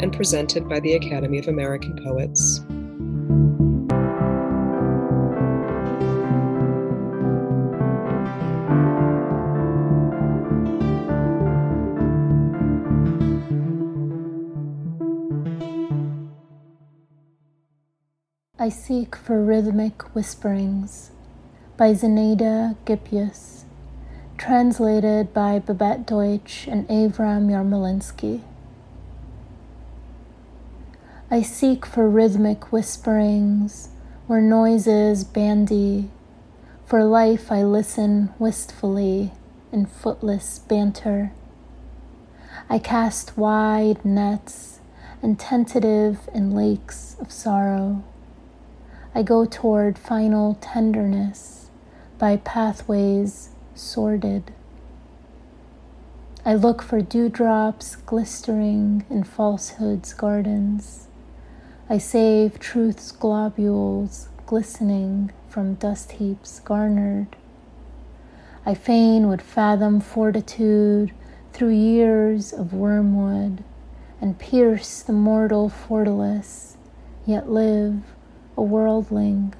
and presented by the Academy of American Poets. I Seek for Rhythmic Whisperings by Zinaida Gippius, translated by Babette Deutsch and Avram Yarmolinsky. I seek for rhythmic whisperings where noises bandy. For life I listen wistfully in footless banter. I cast wide nets and tentative in lakes of sorrow. I go toward final tenderness by pathways sordid. I look for dewdrops glistering in falsehood's gardens. I save truth's globules glistening from dust heaps garnered. I fain would fathom fortitude through years of wormwood and pierce the mortal fortalice, yet live a worldling.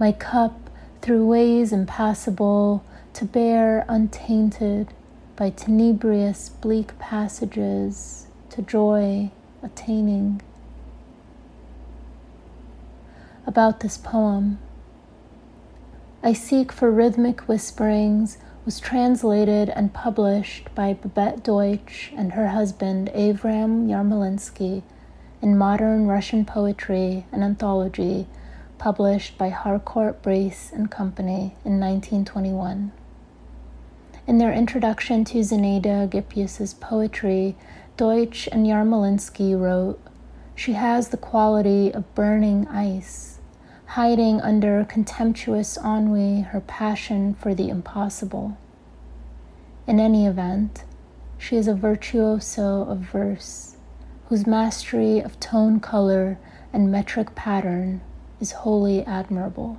My cup through ways impassable to bear untainted by tenebrious bleak passages to joy attaining. About this poem, I Seek for Rhythmic Whisperings was translated and published by Babette Deutsch and her husband Avram Yarmolinsky in Modern Russian Poetry, an anthology published by Harcourt Brace and Company in 1921. In their introduction to Zinaida Gippius's poetry, Deutsch and Yarmolinsky wrote, She has the quality of burning ice, hiding under contemptuous ennui her passion for the impossible. In any event, she is a virtuoso of verse whose mastery of tone color and metric pattern is wholly admirable.